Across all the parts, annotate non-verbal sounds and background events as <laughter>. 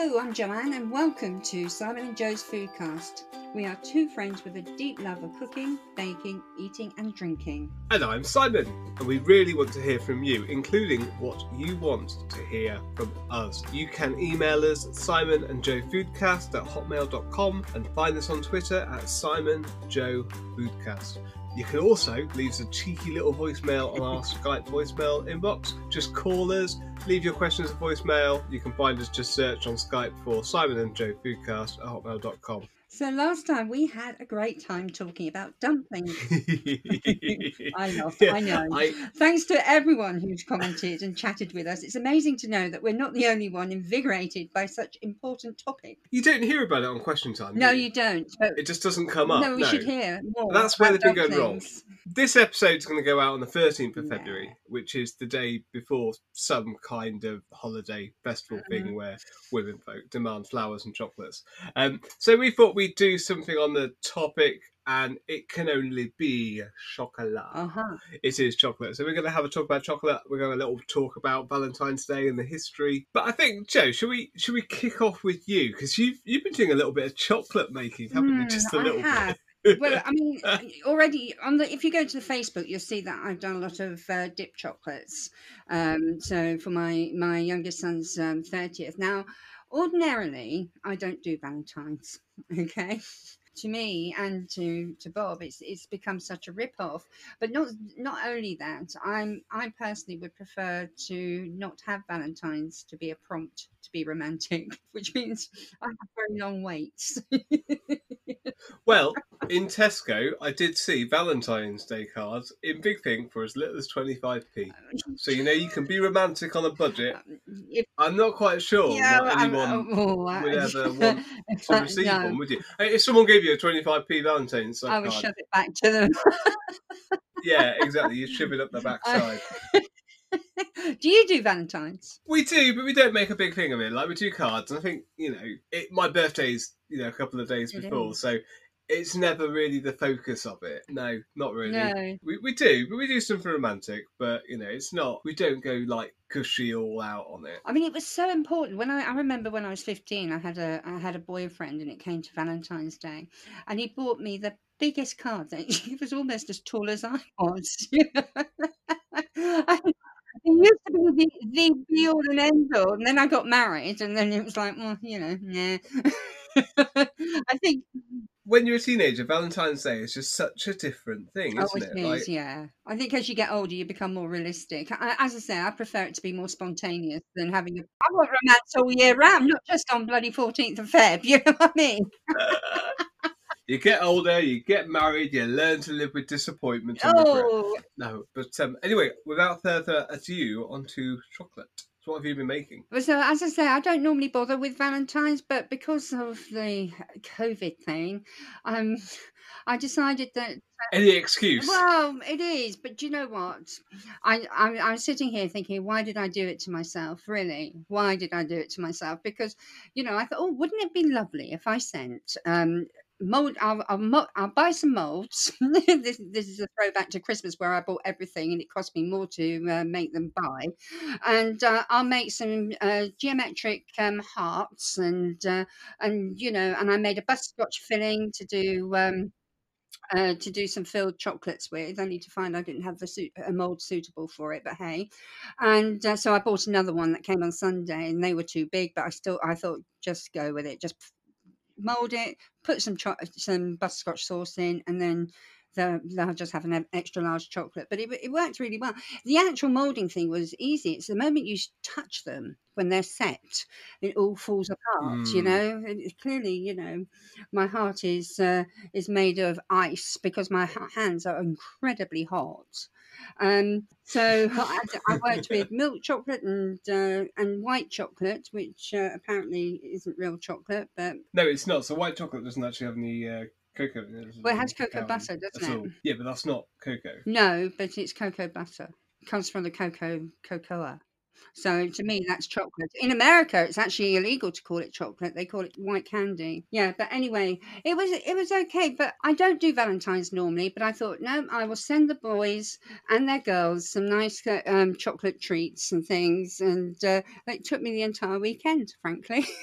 Hello, I'm Joanne, and welcome to Simon and Joe's Foodcast. We are two friends with a deep love of cooking, baking, eating, and drinking. And I'm Simon, and we really want to hear from you, including what you want to hear from us. You can email us Simon and Joe Foodcast at hotmail.com and find us on Twitter at Simon Joe Foodcast. You can also leave us a cheeky little voicemail on our <laughs> Skype voicemail inbox. Just call us, leave your questions at voicemail. You can find us just search on Skype for Simon and Joe Foodcast at hotmail.com. So last time we had a great time talking about dumplings. <laughs> I know, Yeah, I know. I, Thanks to everyone who's commented and chatted with us. It's amazing to know that we're not the only one invigorated by such important topic. you don't hear about it on Question Time. No, you don't. But It just doesn't come up. no, we should hear more. That's where they've been going wrong. This episode's going to go out on the 13th of Yeah. February, which is the day before some kind of holiday festival Mm-hmm. thing where women folk demand flowers and chocolates. Um, so we thought we'd do something on the topic, and it can only be chocolate. Uh-huh. It is chocolate. So we're going to have a talk about chocolate. We're going to a little talk about Valentine's Day and the history. But I think Joe, should we should we kick off with you because you've you've been doing a little bit of chocolate making, haven't you? Mm, Just a little bit. Well, I mean, <laughs> already on the if you go to the Facebook, you'll see that I've done a lot of uh, dip chocolates. Um, so for my my youngest son's um, thirtieth. Now, ordinarily, I don't do Valentines. <laughs> Okay. To me and to, to Bob, it's it's become such a rip off. But not not only that, I'm I personally would prefer to not have Valentines to be a prompt to be romantic, <laughs> which means I have very long waits. Well, in Tesco, I did see Valentine's Day cards in big thing for as little as 25p. So, you know, you can be romantic on a budget. <laughs> If I'm not quite sure Yeah, what I'm- anyone oh, I- would uh, ever <laughs> want to uh, receive no, one, would you? If someone gave you a 25p Valentine's I would card, shove it back to them. <laughs> yeah, exactly, you'd shove it up the backside. <laughs> do you do Valentine's? We do, but we don't make a big thing of it. Like, we do cards, and I think, you know, it, my birthday's, you know, a couple of days It before, is. so it's never really the focus of it. No, not really. No. We, we do, but we do something romantic. But you know, it's not. We don't go like cushy all out on it. I mean, it was so important when I, I remember when I was fifteen. I had a I had a boyfriend, and it came to Valentine's Day, and he bought me the biggest card. that- <laughs> He was almost as tall as I was. <laughs> It used to be the, the be all and end all, and then I got married, and then it was like, well, you know, yeah. <laughs> I think When you're a teenager, Valentine's Day is just such a different thing, Oh, isn't it it? is, Like, yeah. I think as you get older, you become more realistic. I, as I say, I prefer it to be more spontaneous than having a. I want romance all year round, not just on bloody 14th of Feb. <laughs> You know what I mean? <laughs> you get older, you get married, you learn to live with disappointment and regret. Oh, No, but um, anyway, without further ado, on to chocolate. So, what have you been making? so as I say, I don't normally bother with Valentine's, but because of the COVID thing, um, I decided that Any excuse? Well, it is, but do you know what? I, I I'm sitting here thinking, why did I do it to myself? Really, why did I do it to myself? Because, you know, I thought, oh, wouldn't it be lovely if I sent um mold? I'll I'll, buy some molds. <laughs> this this is a throwback to Christmas where I bought everything and it cost me more to uh, make them buy, and uh, I'll make some uh, geometric um, hearts and uh, and you know, and I made a butterscotch filling to do. Um, uh, to do some filled chocolates with, only to find I didn't have suit, a mold suitable for it. But hey, and uh, so I bought another one that came on Sunday, and they were too big. But I still, I thought, just go with it. Just mold it, put some some butterscotch sauce in, and then. The, they'll just have an extra large chocolate, but it, it worked really well. The actual molding thing was easy. It's the moment you touch them when they're set, it all falls apart. You Mm. know, And it's clearly, you know, my heart is uh, is made of ice because my hands are incredibly hot. Um, so I, I worked <laughs> with milk chocolate and uh, and white chocolate, which uh, apparently isn't real chocolate, but No, it's not. So, white chocolate doesn't actually have any uh, cocoa in it. does well, it has cocoa butter, doesn't it? Yeah, but that's not cocoa. No, but it's cocoa butter. It comes from the cocoa cocoa. So to me, that's chocolate. In America, it's actually illegal to call it chocolate. They call it white candy. Yeah, but anyway, it was it was okay. But I don't do Valentine's normally. But I thought, no, I will send the boys and their girls some nice uh, um, chocolate treats and things. And uh, it took me the entire weekend, frankly. <laughs>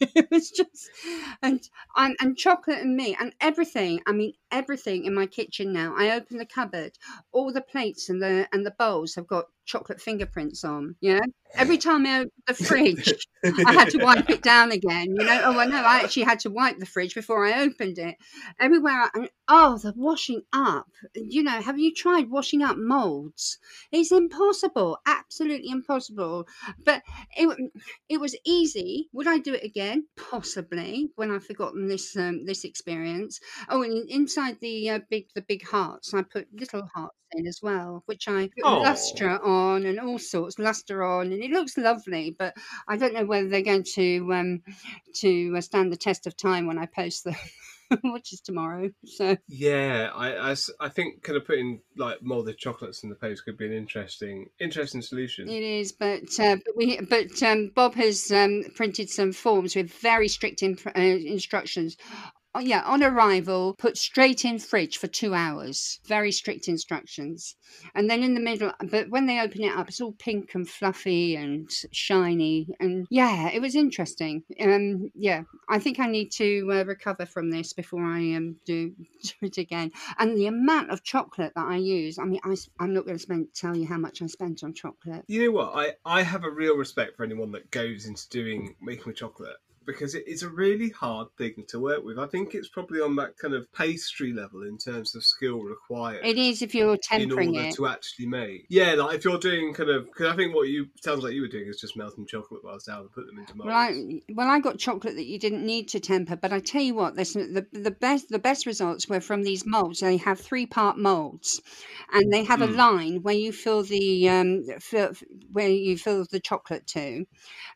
<laughs> it was just and and, and chocolate and me and everything i mean everything in my kitchen now. I open the cupboard all the plates and the and the bowls have got chocolate fingerprints on yeah every <laughs> time i open the fridge i had to wipe it down again you know? Oh well no i actually had to wipe the fridge before i opened it. Everywhere I, oh the washing up you know have you tried washing up molds? It's impossible absolutely impossible. But it, it was easy. Would i do it again? Possibly when i've forgotten this um, this experience. Oh and inside the uh, big the big hearts i put little hearts in as well which i put Oh. luster on and all sorts luster on and it looks lovely but i don't know whether they're going to um to uh, stand the test of time when i post them <laughs> which is tomorrow so Yeah, I I think kind of putting like molded chocolates in the post could be an interesting interesting solution. It is, but uh, but we but um, Bob has um, printed some forms with very strict imp- uh, instructions. Oh, yeah, on arrival, put straight in fridge for two hours. Very strict instructions, and then in the middle. But when they open it up, it's all pink and fluffy and shiny, and yeah, it was interesting. Um, yeah, I think I need to uh, recover from this before I um do, <laughs> do it again. And the amount of chocolate that I use, I mean, I, I'm not going to spend tell you how much I spent on chocolate. You know what? I, I have a real respect for anyone that goes into doing making chocolate because it is a really hard thing to work with. I think it's probably on that kind of pastry level in terms of skill required. It is if you're in tempering order it. to actually make, yeah, like if you're doing kind of, because I think what you sounds like you were doing is just melting chocolate bars down and put them into molds. Well, I, well, I got chocolate that you didn't need to temper, but I tell you what, there's the the best the best results were from these molds. They have three part molds, and they have a Mm. line where you fill the um fill, where you fill the chocolate to,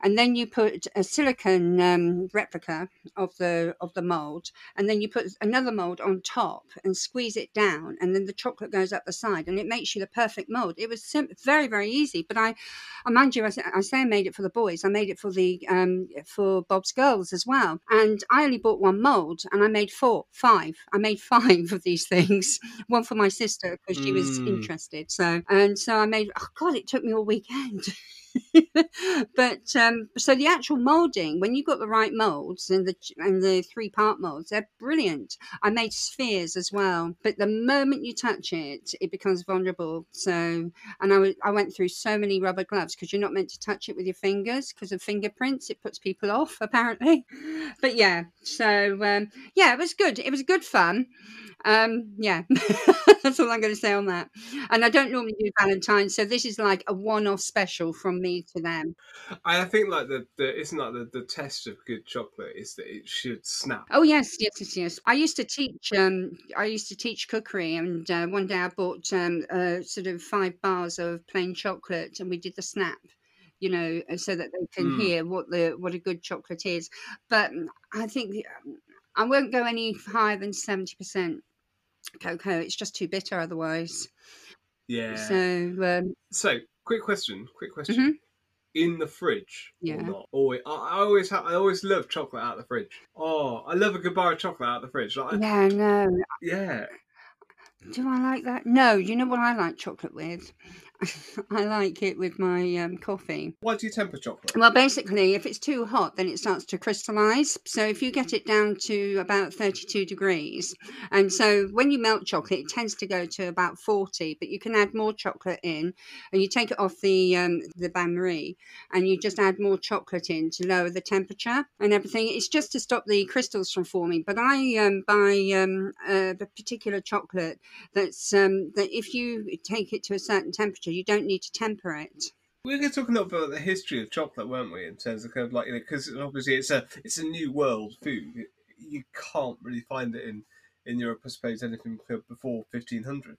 and then you put a silicone um, replica of the of the mold, and then you put another mold on top and squeeze it down, and then the chocolate goes up the side, and it makes you the perfect mold. It was sim- very very easy, but I I mind you, I, say- I say I made it for the boys. I made it for the um for Bob's girls as well. And I only bought one mold, and I made four, five. I made <laughs> five of these things. One for my sister because she was Mm. interested. So and so I made. Oh God, it took me all weekend. <laughs> <laughs> but um, so the actual molding, when you've got the right molds and the and the three part molds, they're brilliant. I made spheres as well, but the moment you touch it, it becomes vulnerable. So and I I went through so many rubber gloves because you're not meant to touch it with your fingers because of fingerprints. It puts people off apparently. <laughs> But yeah, so um, yeah, it was good. It was good fun. Um, yeah, <laughs> that's all I'm going to say on that. And I don't normally do Valentine's, so this is like a one-off special from me to them. I think like the, the isn't like the, the test of good chocolate is that it should snap. Oh yes, yes, yes, yes. I used to teach. Um, I used to teach cookery, and uh, one day I bought um, uh, sort of five bars of plain chocolate, and we did the snap. You know, so that they can Mm. hear what the what a good chocolate is. But I think um, I won't go any higher than seventy percent cocoa. It's just too bitter otherwise. Yeah. So um, So, quick question, quick question. Mhm. In the fridge Yeah. or not? Always, I, I always, ha- I always love chocolate out of the fridge. Oh, I love a good bar of chocolate out of the fridge. Like, yeah, no. yeah. Do I like that? No. You know what I like chocolate with? <laughs> I like it with my um, coffee. Why do you temper chocolate? Well, basically, if it's too hot, then it starts to crystallize. So if you get it down to about 32 degrees, and so when you melt chocolate, it tends to go to about 40, but you can add more chocolate in, and you take it off the um, the bain marie, and you just add more chocolate in to lower the temperature and everything. It's just to stop the crystals from forming. But I um, buy um, a particular chocolate that's um, that if you take it to a certain temperature, you don't need to temper it. We were going to talk a little bit about the history of chocolate, weren't we? In terms of kind of like, you know, because obviously it's a it's a new world food. You can't really find it in in Europe, I suppose, anything before fifteen hundred.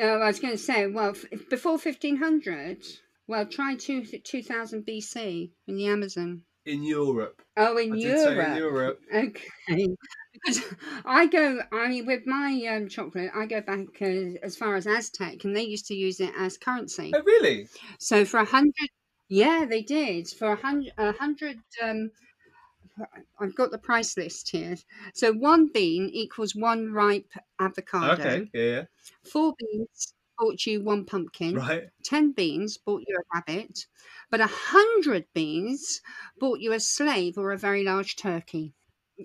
Oh, I was going to say, well, f- before 1500, well, try two, 2000 BC in the Amazon. In Europe, Oh, in I Europe. in Europe. Okay. Because <laughs> I go, I mean, with my um, chocolate, I go back uh, as far as Aztec, and they used to use it as currency. Oh, really? So for a hundred, yeah, they did. For a hundred, a hundred, um, I've got the price list here. So one bean equals one ripe avocado. Okay, yeah, yeah. Four beans, bought you one pumpkin. Right. 10 beans bought you a rabbit, but a 100 beans bought you a slave or a very large turkey.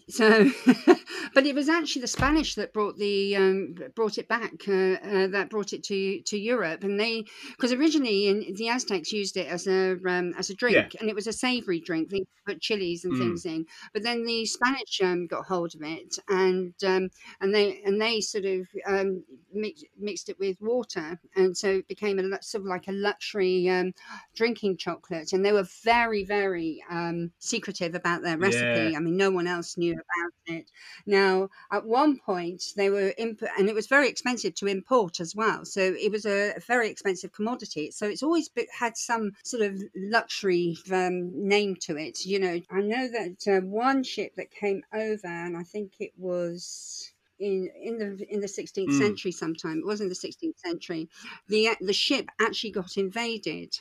So, <laughs> but it was actually the Spanish that brought the um, brought it back, uh, uh, that brought it to to Europe, and they because originally in, the Aztecs used it as a um, as a drink, Yeah. and it was a savoury drink. They put chilies and Mm. things in, but then the Spanish um, got hold of it, and um, and they and they sort of um, mix, mixed it with water, and so it became a sort of like a luxury um, drinking chocolate. And they were very very um, secretive about their recipe. Yeah. I mean, no one else knew about it. Now, at one point, they were imp- and it was very expensive to import as well. So it was a very expensive commodity. So it's always had some sort of luxury um, name to it. You know, I know that uh, one ship that came over, and I think it was. In, in the in the 16th Mm. century sometime it was in the 16th century the the ship actually got invaded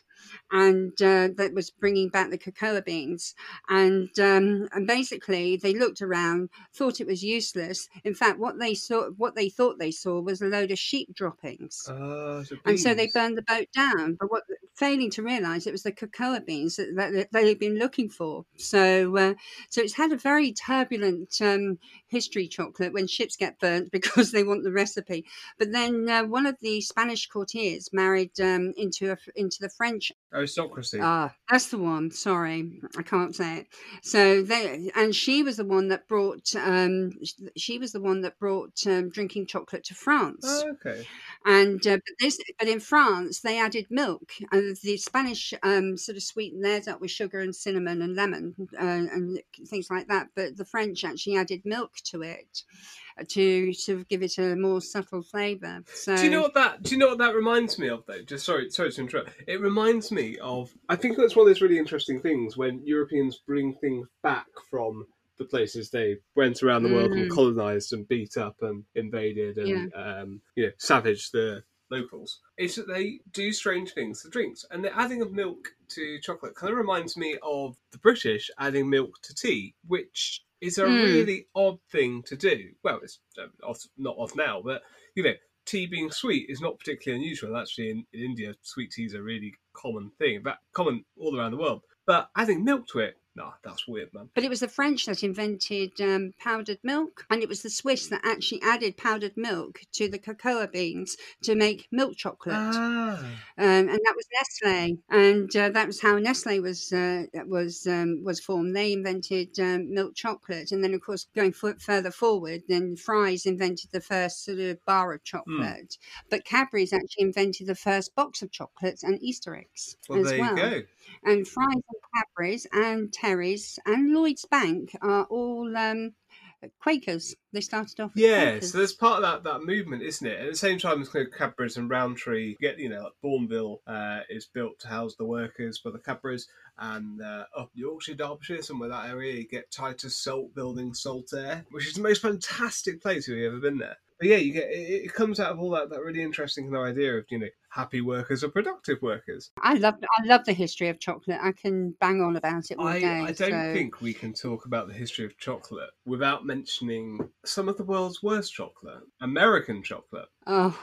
and uh, that was bringing back the cocoa beans and um, and basically they looked around, thought it was useless. In fact, what they saw, what they thought they saw, was a load of sheep droppings. Ah, so And so they burned the boat down, but what, failing to realise it was the cocoa beans that, that they had been looking for. So, uh, so it's had a very turbulent um, history, chocolate, when ships get burnt <laughs> because they want the recipe. But then uh, one of the Spanish courtiers married um, into a, into the French Aristocracy. Ah, that's the one. Sorry, I can't say it. So they and she was the one that brought. Um, she was the one that brought um, drinking chocolate to France. Oh, okay. And uh, but this, but in France they added milk, and the Spanish um, sort of sweetened theirs up with sugar and cinnamon and lemon uh, and things like that. But the French actually added milk to it uh, to sort of give it a more subtle flavour. So Do you know what that? Do you know what that reminds me of though? Just sorry, sorry to interrupt. It reminds me of. I think that's one of those really interesting things when Europeans bring things back from the places they went around the world and Mm. colonized and beat up and invaded and um, you know savaged the locals. Is that they do strange things to drinks, and the adding of milk to chocolate kind of reminds me of the British adding milk to tea, which is a Mm. really odd thing to do. Well, it's um, not odd now, but you know, tea being sweet is not particularly unusual. Actually, in, in India, sweet tea is a really common thing. In fact, common all around the world. But adding milk to it, nah, that's weird, man. But it was the French that invented um, powdered milk, and it was the Swiss that actually added powdered milk to the cocoa beans to make milk chocolate. Ah, Um, and that was Nestle, and uh, that was how Nestle was uh, was um, was formed. They invented um, milk chocolate, and then of course going further forward, then Fry's invented the first sort of bar of chocolate. But Cadbury's actually invented the first box of chocolates and Easter eggs well, as there well. you go. And Fry's and Cadbury's and Terry's and Lloyd's Bank are all um, Quakers. They started off Yeah, Quakers. so there's part of that, that movement, isn't it? At the same time as kind of Cadbury's and Rowntree you get, you know, like Bournville uh, is built to house the workers for the Cadbury's, and uh, up Yorkshire, Derbyshire, somewhere that area, you get Titus Salt Building Saltaire, which is the most fantastic place if you've ever been there. But yeah, you get it, it comes out of all that that really interesting kind of idea of you know happy workers or productive workers. I love I love the history of chocolate. I can bang on about it all I, day. I don't so- think we can talk about the history of chocolate without mentioning some of the world's worst chocolate, American chocolate. Oh,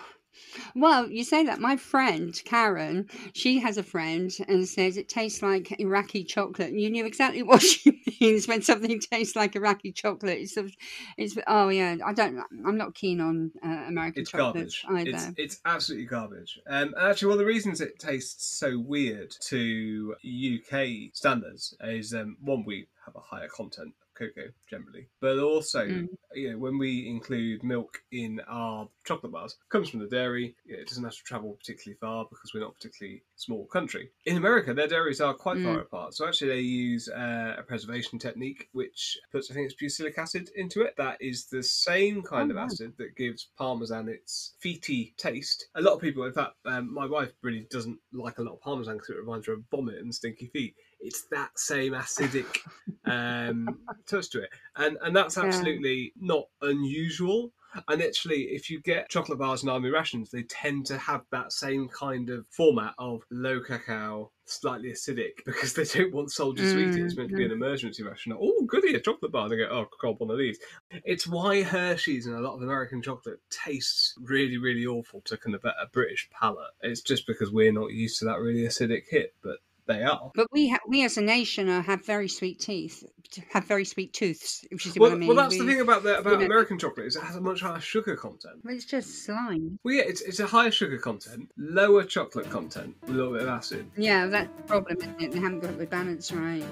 well, you say that. My friend Karen, she has a friend and says it tastes like Iraqi chocolate. And you knew exactly <laughs> what she means when something tastes like Iraqi chocolate. It's, sort of- it's oh yeah. I don't. I'm not keen on uh, American It's chocolates garbage. either. It's it's absolutely garbage. Um, and actually, one of the reasons it tastes so weird to UK standards is um, one we have a higher content cocoa generally, but also Mm. you know when we include milk in our chocolate bars, it comes from the dairy. You know, it doesn't have to travel particularly far because we're not a particularly small country. In America, their dairies are quite far Mm. apart, so actually they use uh, a preservation technique which puts I think it's butyric acid into it. That is the same kind Oh, of wow. acid that gives parmesan its feety taste. A lot of people, in fact, um, my wife really doesn't like a lot of parmesan because it reminds her of vomit and stinky feet. It's that same acidic um, touch to it, and and that's Yeah. absolutely not unusual. And actually, if you get chocolate bars and army rations, they tend to have that same kind of format of low cacao, slightly acidic, because <laughs> they don't want soldiers to eat it. It's meant to be an emergency ration. Oh, goody, a chocolate bar. They go, oh, grab one of these. It's why Hershey's and a lot of American chocolate tastes really, really awful to kind of a British palate. It's just because we're not used to that really acidic hit, but they are. But we ha- we as a nation are, have very sweet teeth, have very sweet tooths, which is Well, what I mean. well, that's we, the thing about the, about know- American chocolate is it has a much higher sugar content. It's just slime. Well, yeah, it's, it's a higher sugar content, lower chocolate content, a little bit of acid. Yeah, that's the problem, isn't it? They haven't got the balance right.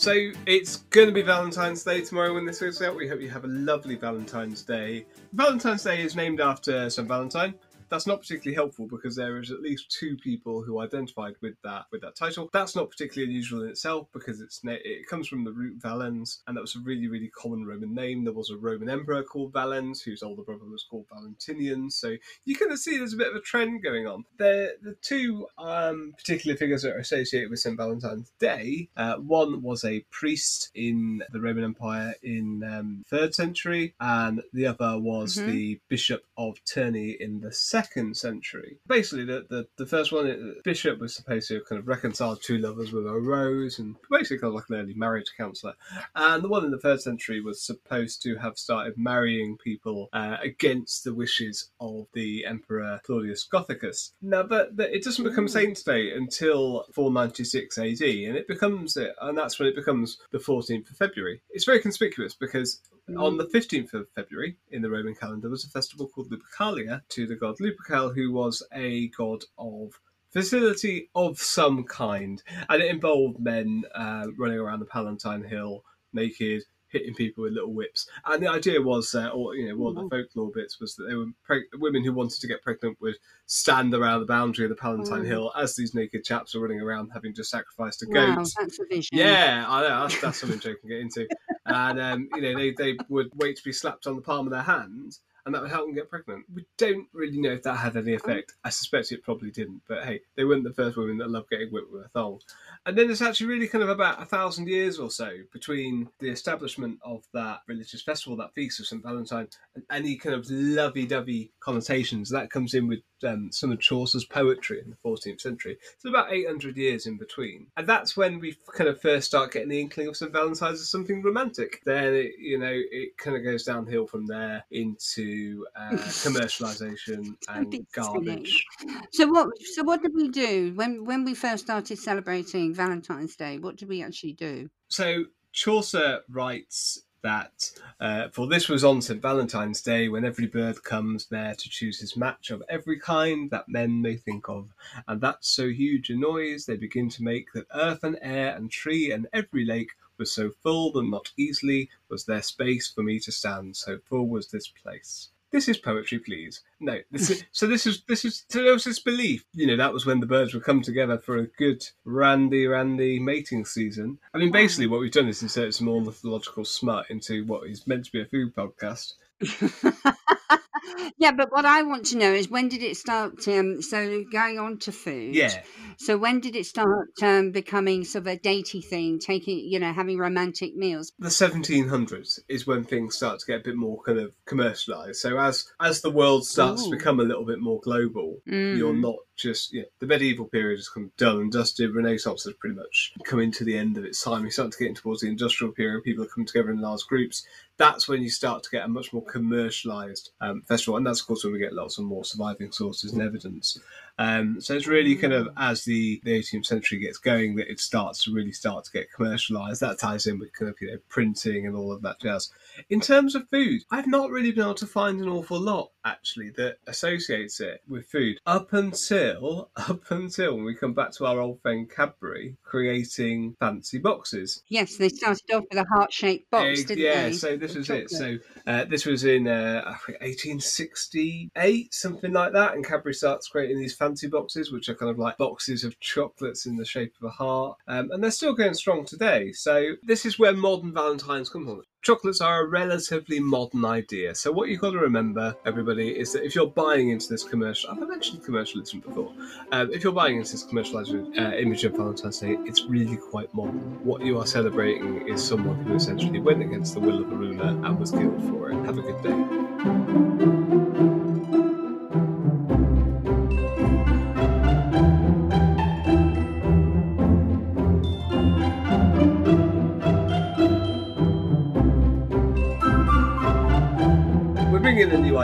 So it's going to be Valentine's Day tomorrow when this goes out. We hope you have a lovely Valentine's Day. Valentine's Day is named after St. Valentine. That's not particularly helpful because there is at least two people who identified with that with that title. That's not particularly unusual in itself because it's it comes from the root Valens, and that was a really really common Roman name. There was a Roman emperor called Valens whose older brother was called Valentinian. So you kind of see there's a bit of a trend going on. The the two um, particular figures that are associated with St Valentine's Day. Uh, one was a priest in the Roman Empire in um, third century, and the other was Mhm. the Bishop of Terni in the second century. Basically, the, the, the first one, the bishop was supposed to kind of reconcile two lovers with a rose, and basically kind of like an early marriage counsellor. And the one in the third century was supposed to have started marrying people uh, against the wishes of the Emperor Claudius Gothicus. Now, but, but it doesn't become Ooh. Saint's Day until 496 AD, and it becomes it, and that's when it becomes the 14th of February. It's very conspicuous because on the 15th of February in the Roman calendar was a festival called Lupercalia to the god Lupercal, who was a god of facility of some kind, and it involved men uh, running around the Palatine Hill naked, hitting people with little whips. And the idea was, uh, or you know, one of the folklore bits was that they were preg- women who wanted to get pregnant would stand around the boundary of the Palatine Oh. Hill as these naked chaps were running around having just sacrificed a Wow, goat. that's a vision. Yeah, I know that's, that's something Joe can get into. And um, you know, they, they would wait to be slapped on the palm of their hand, and that would help them get pregnant. We don't really know if that had any effect. I suspect it probably didn't, but hey, they weren't the first women that loved getting whipped with a thong. And then it's actually really kind of about a thousand years or so between the establishment of that religious festival, that feast of St. Valentine, and any kind of lovey dovey connotations. That comes in with um, some of Chaucer's poetry in the 14th century. So about 800 years in between. And that's when we kind of first start getting the inkling of St. Valentine's as something romantic. Then, it, you know, it kind of goes downhill from there into uh, <laughs> commercialisation and garbage. So what? So what did we do when when we first started celebrating Valentine's Day? What do we actually do? So Chaucer writes that uh, for this was on St Valentine's Day when every bird comes there to choose his match of every kind that men may think of, and that so huge a noise they begin to make that earth and air and tree and every lake was so full that not easily was there space for me to stand, so full was this place. This is poetry, please. No, this is, <laughs> so this is this is so there was this belief, you know, that was when the birds would come together for a good randy randy mating season. I mean, basically, mm. what we've done is insert some ornithological smut into what is meant to be a food podcast. <laughs> yeah, but what I want to know is when did it start? Um, so going on to food. Yeah, So when did it start um, becoming sort of a datey thing? Taking, you know, having romantic meals. the 1700s is when things start to get a bit more kind of commercialized. So as as the world starts to become a little bit more global, Mm. you're not just know, the medieval period is kind of done and dusted. Renaissance has pretty much coming to the end of its time. You start to get in towards the industrial period. People are coming together in large groups. That's when you start to get a much more commercialized um, festival, and that's of course when we get lots of more surviving sources and evidence. Um, so it's really kind of as the, the 18th century gets going that it starts to really start to get commercialized. That ties in with kind of you know printing and all of that jazz. In terms of food, I've not really been able to find an awful lot actually that associates it with food up until <laughs> up until when we come back to our old friend Cadbury creating fancy boxes. Yes, they started off with a heart-shaped box, Egg- didn't yeah, they? Yeah, so this was it. So uh, this was in uh, I think 1868, something like that, and Cadbury starts creating these fancy boxes, which are kind of like boxes of chocolates in the shape of a heart, um, and they're still going strong today. So this is where modern Valentines come from. chocolates are a relatively modern idea. So what you've got to remember, everybody, is that if you're buying into this commercial, I've mentioned commercialism before. Um, if you're buying into this commercialized uh, image of Valentine's Day, it's really quite modern. What you are celebrating is someone who essentially went against the will of the ruler and was killed for it. Have a good day.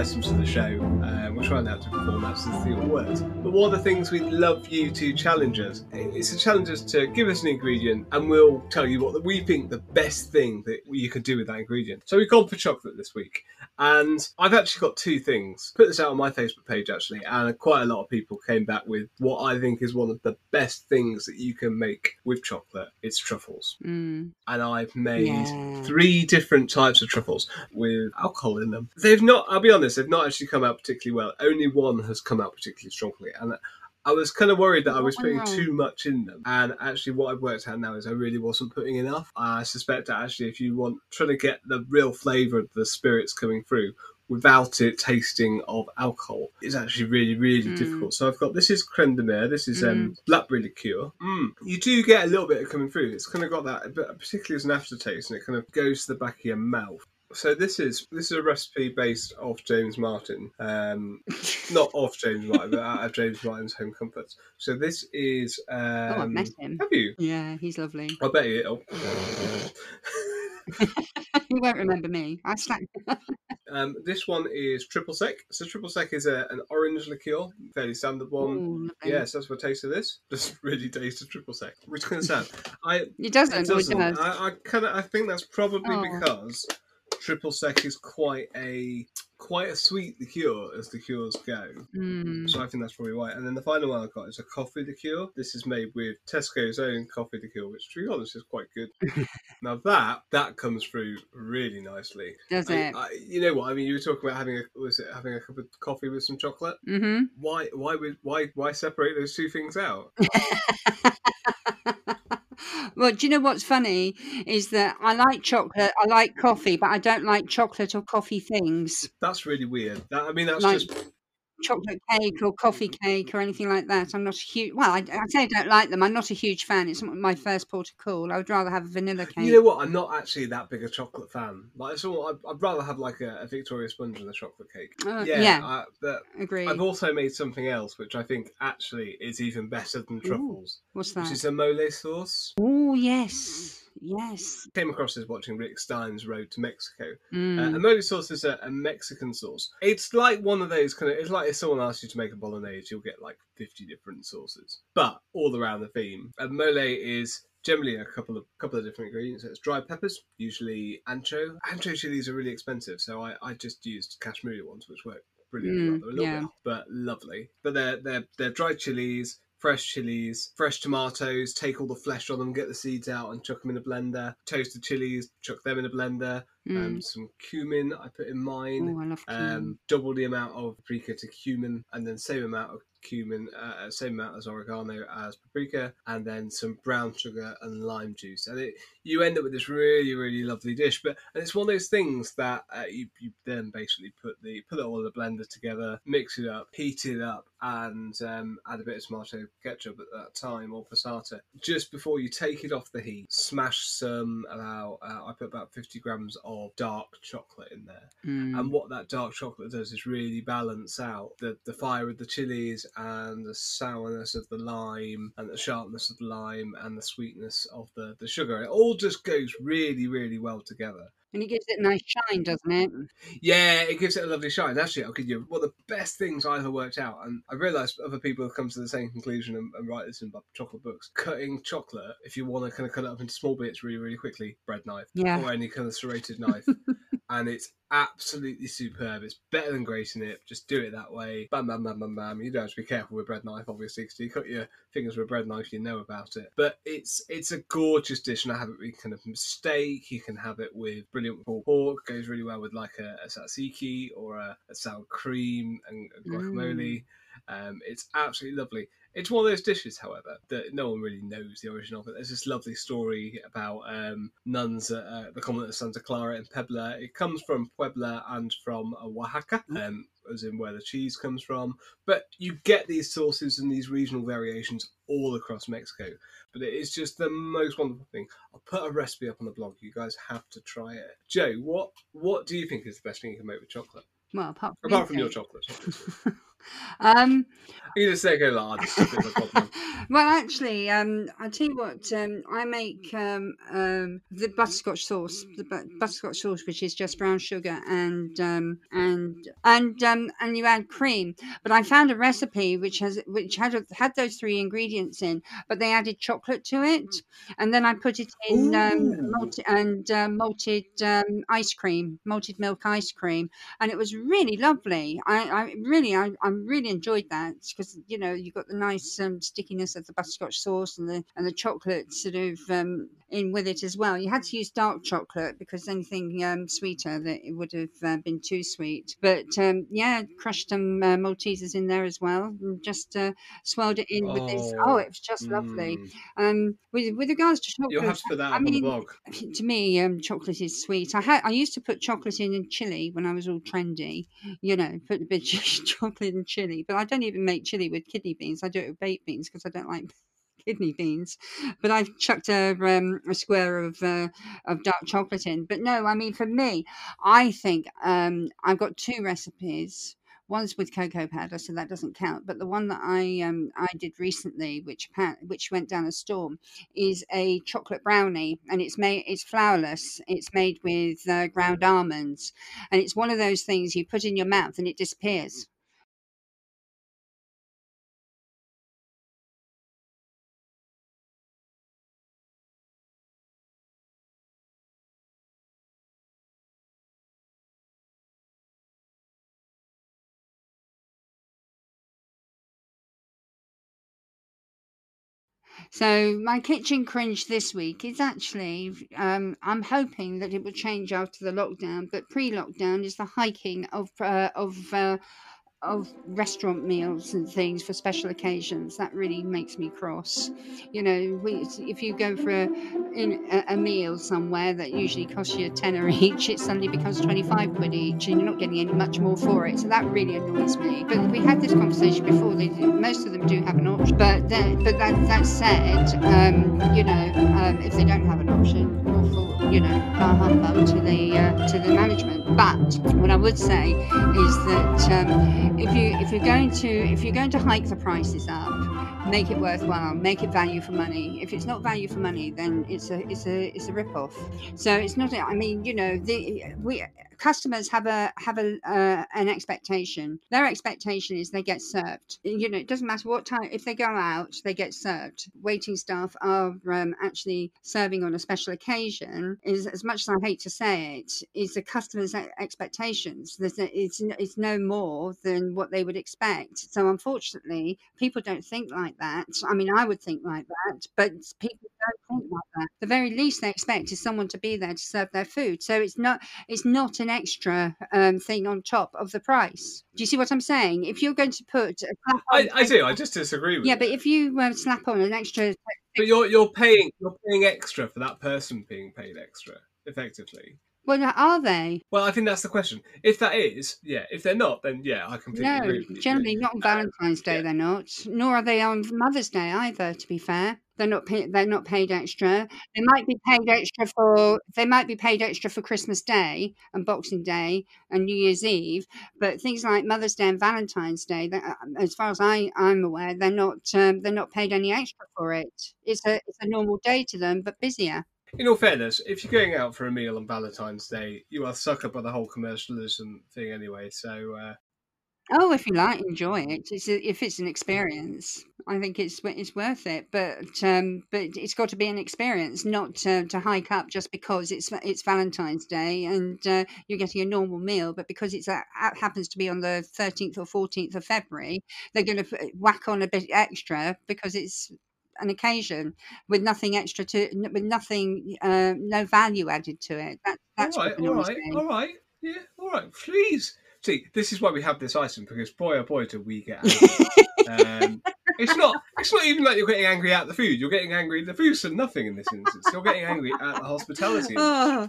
Items to the show. Uh, we're trying out different formats and see what works. But one of the things we'd love you to challenge us? It's a challenge us to give us an ingredient and we'll tell you what we think the best thing that you can do with that ingredient. So we've gone for chocolate this week. And I've actually got two things. Put this out on my Facebook page actually, and quite a lot of people came back with what I think is one of the best things that you can make with chocolate. It's truffles. Mm. And I've made Yeah. three different types of truffles with alcohol in them. They've not, I'll be honest, they've not actually come out particularly well. Only one has come out particularly strongly. And I was kind of worried that I was putting too much in them. And actually, what I've worked out now is I really wasn't putting enough. I suspect that actually, if you want, trying to get the real flavour of the spirits coming through, without it tasting of alcohol is actually really, really Mm. difficult. So I've got this is creme de mure, this is um, blackberry liqueur. Mm. You do get a little bit of coming through. It's kind of got that, but particularly as an aftertaste, and it kind of goes to the back of your mouth. So this is this is a recipe based off James Martin, um, <laughs> not off James Martin, but out of James Martin's Home Comforts. So this is. Um, oh, I've met him. Have you? Yeah, he's lovely. I bet you. <laughs> he won't remember me. I slapped. <laughs> um, this one is triple sec. So triple sec is a, an orange liqueur, fairly standard one. Ooh. Yes, that's what taste of this. Just really taste of triple sec, which kind of sad. I It doesn't. it doesn't. does. I, I kind of I think that's probably Oh. because triple sec is quite a quite a sweet liqueur as the cures go. Mm. So I think that's probably why. And then the final one I've got is a coffee liqueur. This is made with Tesco's own coffee liqueur, which to be honest is quite good. <laughs> now that that comes through really nicely. Does I, it? I, you know what I mean? You were talking about having a was it having a cup of coffee with some chocolate? Mm-hmm. Why why would why why separate those two things out? <laughs> well, do you know what's funny is that I like chocolate, I like coffee, but I don't like chocolate or coffee things, That's really weird. That I mean that's like just chocolate cake or coffee cake or anything like that. I'm not a huge. Well, I, I say I don't like them. I'm not a huge fan. It's not my first port of call. I would rather have a vanilla cake. <laughs> You know what? I'm not actually that big a chocolate fan. Like, so I'd, I'd rather have like a, a Victoria sponge than a chocolate cake. Uh, yeah, yeah. I, but Agree. I've also made something else which I think actually is even better than truffles, What's that? which is a mole sauce. Oh yes, yes. Came across this watching Rick Stein's Road to Mexico. Uh, Mm. a mole sauce is a, a Mexican sauce. It's like one of those kind of. It's like if someone asks you to make a bolognese, you'll get like fifty different sauces, but all around the theme. A mole is generally a couple of couple of different ingredients. It's dried peppers, usually ancho. Ancho chilies are really expensive, so I, I just used Kashmiri ones, which work brilliantly. Mm, a little yeah. bit, but lovely. But they're they're they're dried chilies. Fresh chilies, fresh tomatoes, take all the flesh on them, get the seeds out, and chuck them in a blender. Toasted chilies, chuck them in a blender Mm. um, some cumin I put in mine, oh, I love cumin. um, double the amount of paprika to cumin, and then same amount of cumin, uh, same amount as oregano as paprika, and then some brown sugar and lime juice, and it you end up with this really really lovely dish. But and it's one of those things that uh, you, you then basically put the put it all in a blender together, mix it up, heat it up, and um, add a bit of tomato ketchup at that time or passata just before you take it off the heat. Smash some about uh, I put about fifty grams of dark chocolate in there. Mm. And what that dark chocolate does is really balance out the, the fire of the chilies and the sourness of the lime and the sharpness of the lime and the sweetness of the, the sugar. It all just goes really, really well together. and it gives it a nice shine, doesn't it? Yeah, it gives it a lovely shine. Actually, I'll give you one of the best things I ever worked out, and I realised other people have come to the same conclusion and, and write this in chocolate books. Cutting chocolate, if you want to kind of cut it up into small bits really, really quickly, bread knife Yeah. or any kind of serrated knife, <laughs> and it's absolutely superb. It's better than grating it. Just do it that way. Bam, bam, bam, bam, bam. You don't have to be careful with bread knife, obviously, because you cut your fingers with a bread knife, you know about it. But it's it's a gorgeous dish, and I have it with kind of steak. You can have it with brilliant pork. Goes really well with like a, a tzatziki or a, a sour cream and, and guacamole. Um, it's absolutely lovely. It's one of those dishes, however, that no one really knows the origin of it. There's this lovely story about um, nuns at uh, the convent of Santa Clara in Puebla. It comes from Puebla and from uh, Oaxaca, um, as in where the cheese comes from. But you get these sauces and these regional variations all across Mexico. But it is just the most wonderful thing. I'll put a recipe up on the blog. You guys have to try it. Joe, what what do you think is the best thing you can make with chocolate? Well, apart from, Apart from your chocolate. <laughs> um, You just say go large. It's a bit of a problem. <laughs> well, actually, um, I tell you what, um, I make um, um, the butterscotch sauce, the bu- butterscotch sauce, which is just brown sugar and um, and and um, and you add cream. But I found a recipe which has which had had those three ingredients in, but they added chocolate to it, and then I put it in um, malted and uh, malted um, ice cream, malted milk ice cream, and it was really lovely. I, I really, I, I really enjoyed that because you know you got the nice um, stickiness of the butterscotch sauce and the and the chocolate sort of um, in with it as well. You had to use dark chocolate because anything um, sweeter that it would have uh, been too sweet. But um, yeah, crushed some uh, Maltesers in there as well, and just uh, swelled it in with this. Oh, Oh, it was just lovely. Mm. Um, with with regards to chocolate, You'll have that I up on the mean, <laughs> to me, um, chocolate is sweet. I had I used to put chocolate in in chili when I was all trendy, you know, put a bit <laughs> of chocolate in chili. But I don't even make chili with kidney beans. I do it with baked beans because I don't like kidney beans. But I've chucked a um, a square of uh, of dark chocolate in. But no, I mean for me, I think um, I've got two recipes. One's with cocoa powder, so that doesn't count. But the one that I um, I did recently, which which went down a storm, is a chocolate brownie, and it's made it's flourless. It's made with uh, ground almonds, and it's one of those things you put in your mouth and it disappears. So my kitchen cringe this week is actually um, I'm hoping that it will change after the lockdown, but pre-lockdown is the hiking of uh, of uh, of restaurant meals and things for special occasions. That really makes me cross. You know, we, if you go for a, in a, a meal somewhere that usually costs you a tenner <laughs> each, it suddenly becomes 25 quid each and you're not getting any much more for it. So that really annoys me. But we had this conversation before. They most of them do have an option. But but that, that said, um, you know, um, if they don't have an option, you know, bar humbug to the uh, to the management. But what I would say is that um, if you if you're going to if you're going to hike the prices up, make it worthwhile, make it value for money. If it's not value for money, then it's a it's a it's a rip off. So it's not. I mean, you know, the we customers have a have a uh, an expectation. Their expectation is they get served. You know, it doesn't matter what time. If they go out, they get served. Waiting staff are um, actually serving on a special occasion. Is as much as I hate to say it, is the customer's expectations. There's it's it's no more than what they would expect. So unfortunately, people don't think like that. I mean, I would think like that, but people don't think like that. The very least they expect is someone to be there to serve their food. So it's not it's not an extra um, thing on top of the price. Do you see what I'm saying? If you're going to put a slap I, on, I do. I just disagree with yeah, you. but if you um, slap on an extra, But you're you're paying you're paying extra for that person being paid extra, effectively. Well, are they? Well, I think that's the question. If that is, yeah. If they're not, then yeah, I completely No, agree you. generally not on Valentine's Day. yeah. They're not, nor are they on Mother's Day either. To be fair, they're not. Pay, they're not paid extra. They might be paid extra for. They might be paid extra for Christmas Day and Boxing Day and New Year's Eve. But things like Mother's Day and Valentine's Day, uh, as far as I, I'm aware, they're not. Um, they're not paid any extra for it. It's a. It's a normal day to them, but busier. In all fairness, if you're going out for a meal on Valentine's Day, you are sucker by the whole commercialism thing anyway. So uh, Oh, if you like, enjoy it. It's a, if it's an experience, I think it's it's worth it. But um, but it's got to be an experience, not uh, to hike up just because it's it's Valentine's Day and uh, you're getting a normal meal, but because it's a, it happens to be on the thirteenth or fourteenth of February, they're going to whack on a bit extra because it's an occasion with nothing extra to with nothing uh, no value added to it. That, that's all right, all right, me. all right, yeah, all right. Please See, this is why we have this item because boy oh boy do we get <laughs> um, it's not. It's not even like you're getting angry at the food. You're getting angry. The food's done nothing in this instance. You're getting angry at the hospitality. <laughs> Oh,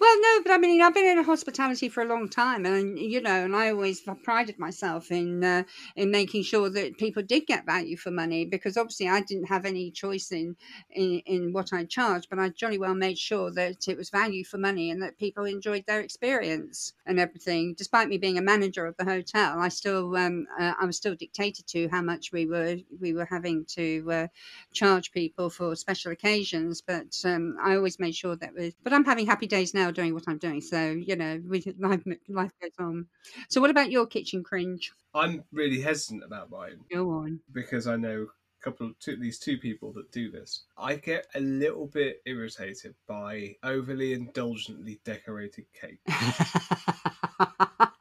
well, no, but I mean, I've been in hospitality for a long time, and you know, and I always prided myself in uh, in making sure that people did get value for money because obviously I didn't have any choice in in, in what I charged, but I jolly well made sure that it was value for money and that people enjoyed their experience and everything. Despite me being a manager of the hotel, I still um, uh, I was still dictated to how much we were we were having to uh, charge people for special occasions. But um, I always made sure that was. But I'm having happy days now doing what I'm doing. So you know, we, <laughs> life life goes on. So what about your kitchen cringe? I'm really hesitant about mine. Go on. Because I know a couple of two, these two people that do this. I get a little bit irritated by overly indulgently decorated cake. <laughs>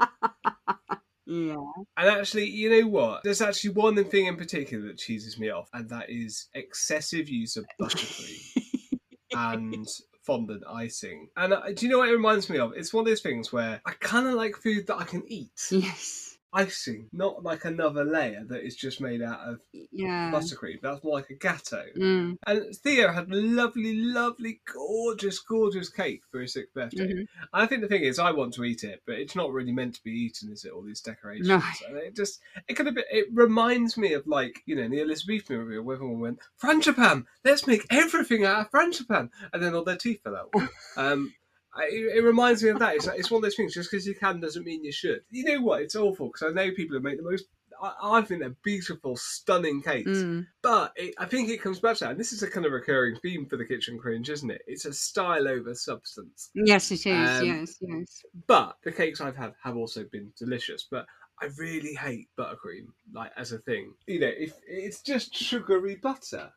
Yeah. And actually, you know what? There's actually one thing in particular that cheeses me off, and that is excessive use of buttercream <laughs> and fondant icing. And uh, do you know what it reminds me of? It's one of those things where I kind of like food that I can eat. Yes icing, not like another layer that is just made out of yeah. buttercream. That's more like a gateau. Mm. And Theo had lovely, lovely, gorgeous, gorgeous cake for his sixth birthday. Mm-hmm. I think the thing is, I want to eat it, but it's not really meant to be eaten, is it? All these decorations. No. And it just, it kind of, it reminds me of like, you know, in the Elizabethan movie where everyone went, Frangipane, let's make everything out of Frangipane. And then all their teeth fell out. <laughs> um, it, it, reminds me of that. It's, it's one of those things. Just because you can doesn't mean you should. You know what? It's awful because I know people who make the most. I, I think they're beautiful, stunning cakes. Mm. But it, I think it comes back to that. And this is a kind of recurring theme for the kitchen cringe, isn't it? It's a style over substance. Yes, it is. Um, yes, yes. But the cakes I've had have also been delicious. But I really hate buttercream, like as a thing. You know, if it's just sugary butter.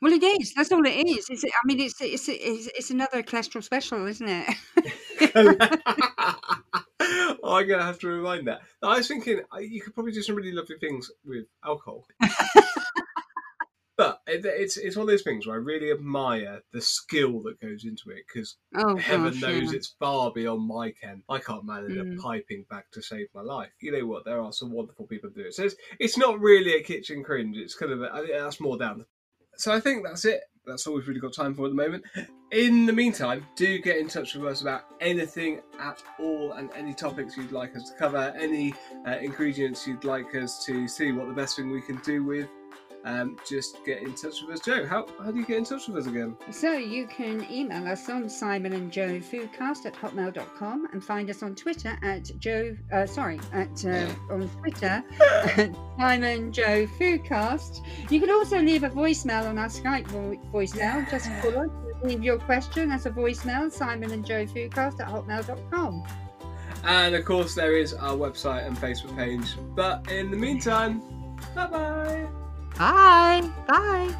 Well, it is. That's all it is. It's, I mean, it's it's it's, it's another cholesterol special, isn't it? <laughs> oh, I'm gonna have to remind that. I was thinking uh, you could probably do some really lovely things with alcohol. but it, it's it's one of those things where I really admire the skill that goes into it because oh, heaven gosh, knows yeah. it's far beyond my ken. I can't manage Mm. a piping back to save my life. You know what? There are some wonderful people who do it. So it's, it's not really a kitchen cringe. It's kind of a, I think that's more down. So I think that's it. That's all we've really got time for at the moment. In the meantime, do get in touch with us about anything at all and any topics you'd like us to cover, any uh, ingredients you'd like us to see what the best thing we can do with. Um, just get in touch with us, Joe. How, how do you get in touch with us again? So you can email us on Simon and Joe Foodcast at hotmail.com and find us on Twitter at Joe, uh, sorry, at uh, <laughs> on Twitter at Simon and Joe Foodcast. You can also leave a voicemail on our Skype vo- voicemail. Just call us, leave your question as a voicemail, Simon and Joe Foodcast at hotmail.com. And of course, there is our website and Facebook page. But in the meantime, bye bye. Bye. Bye.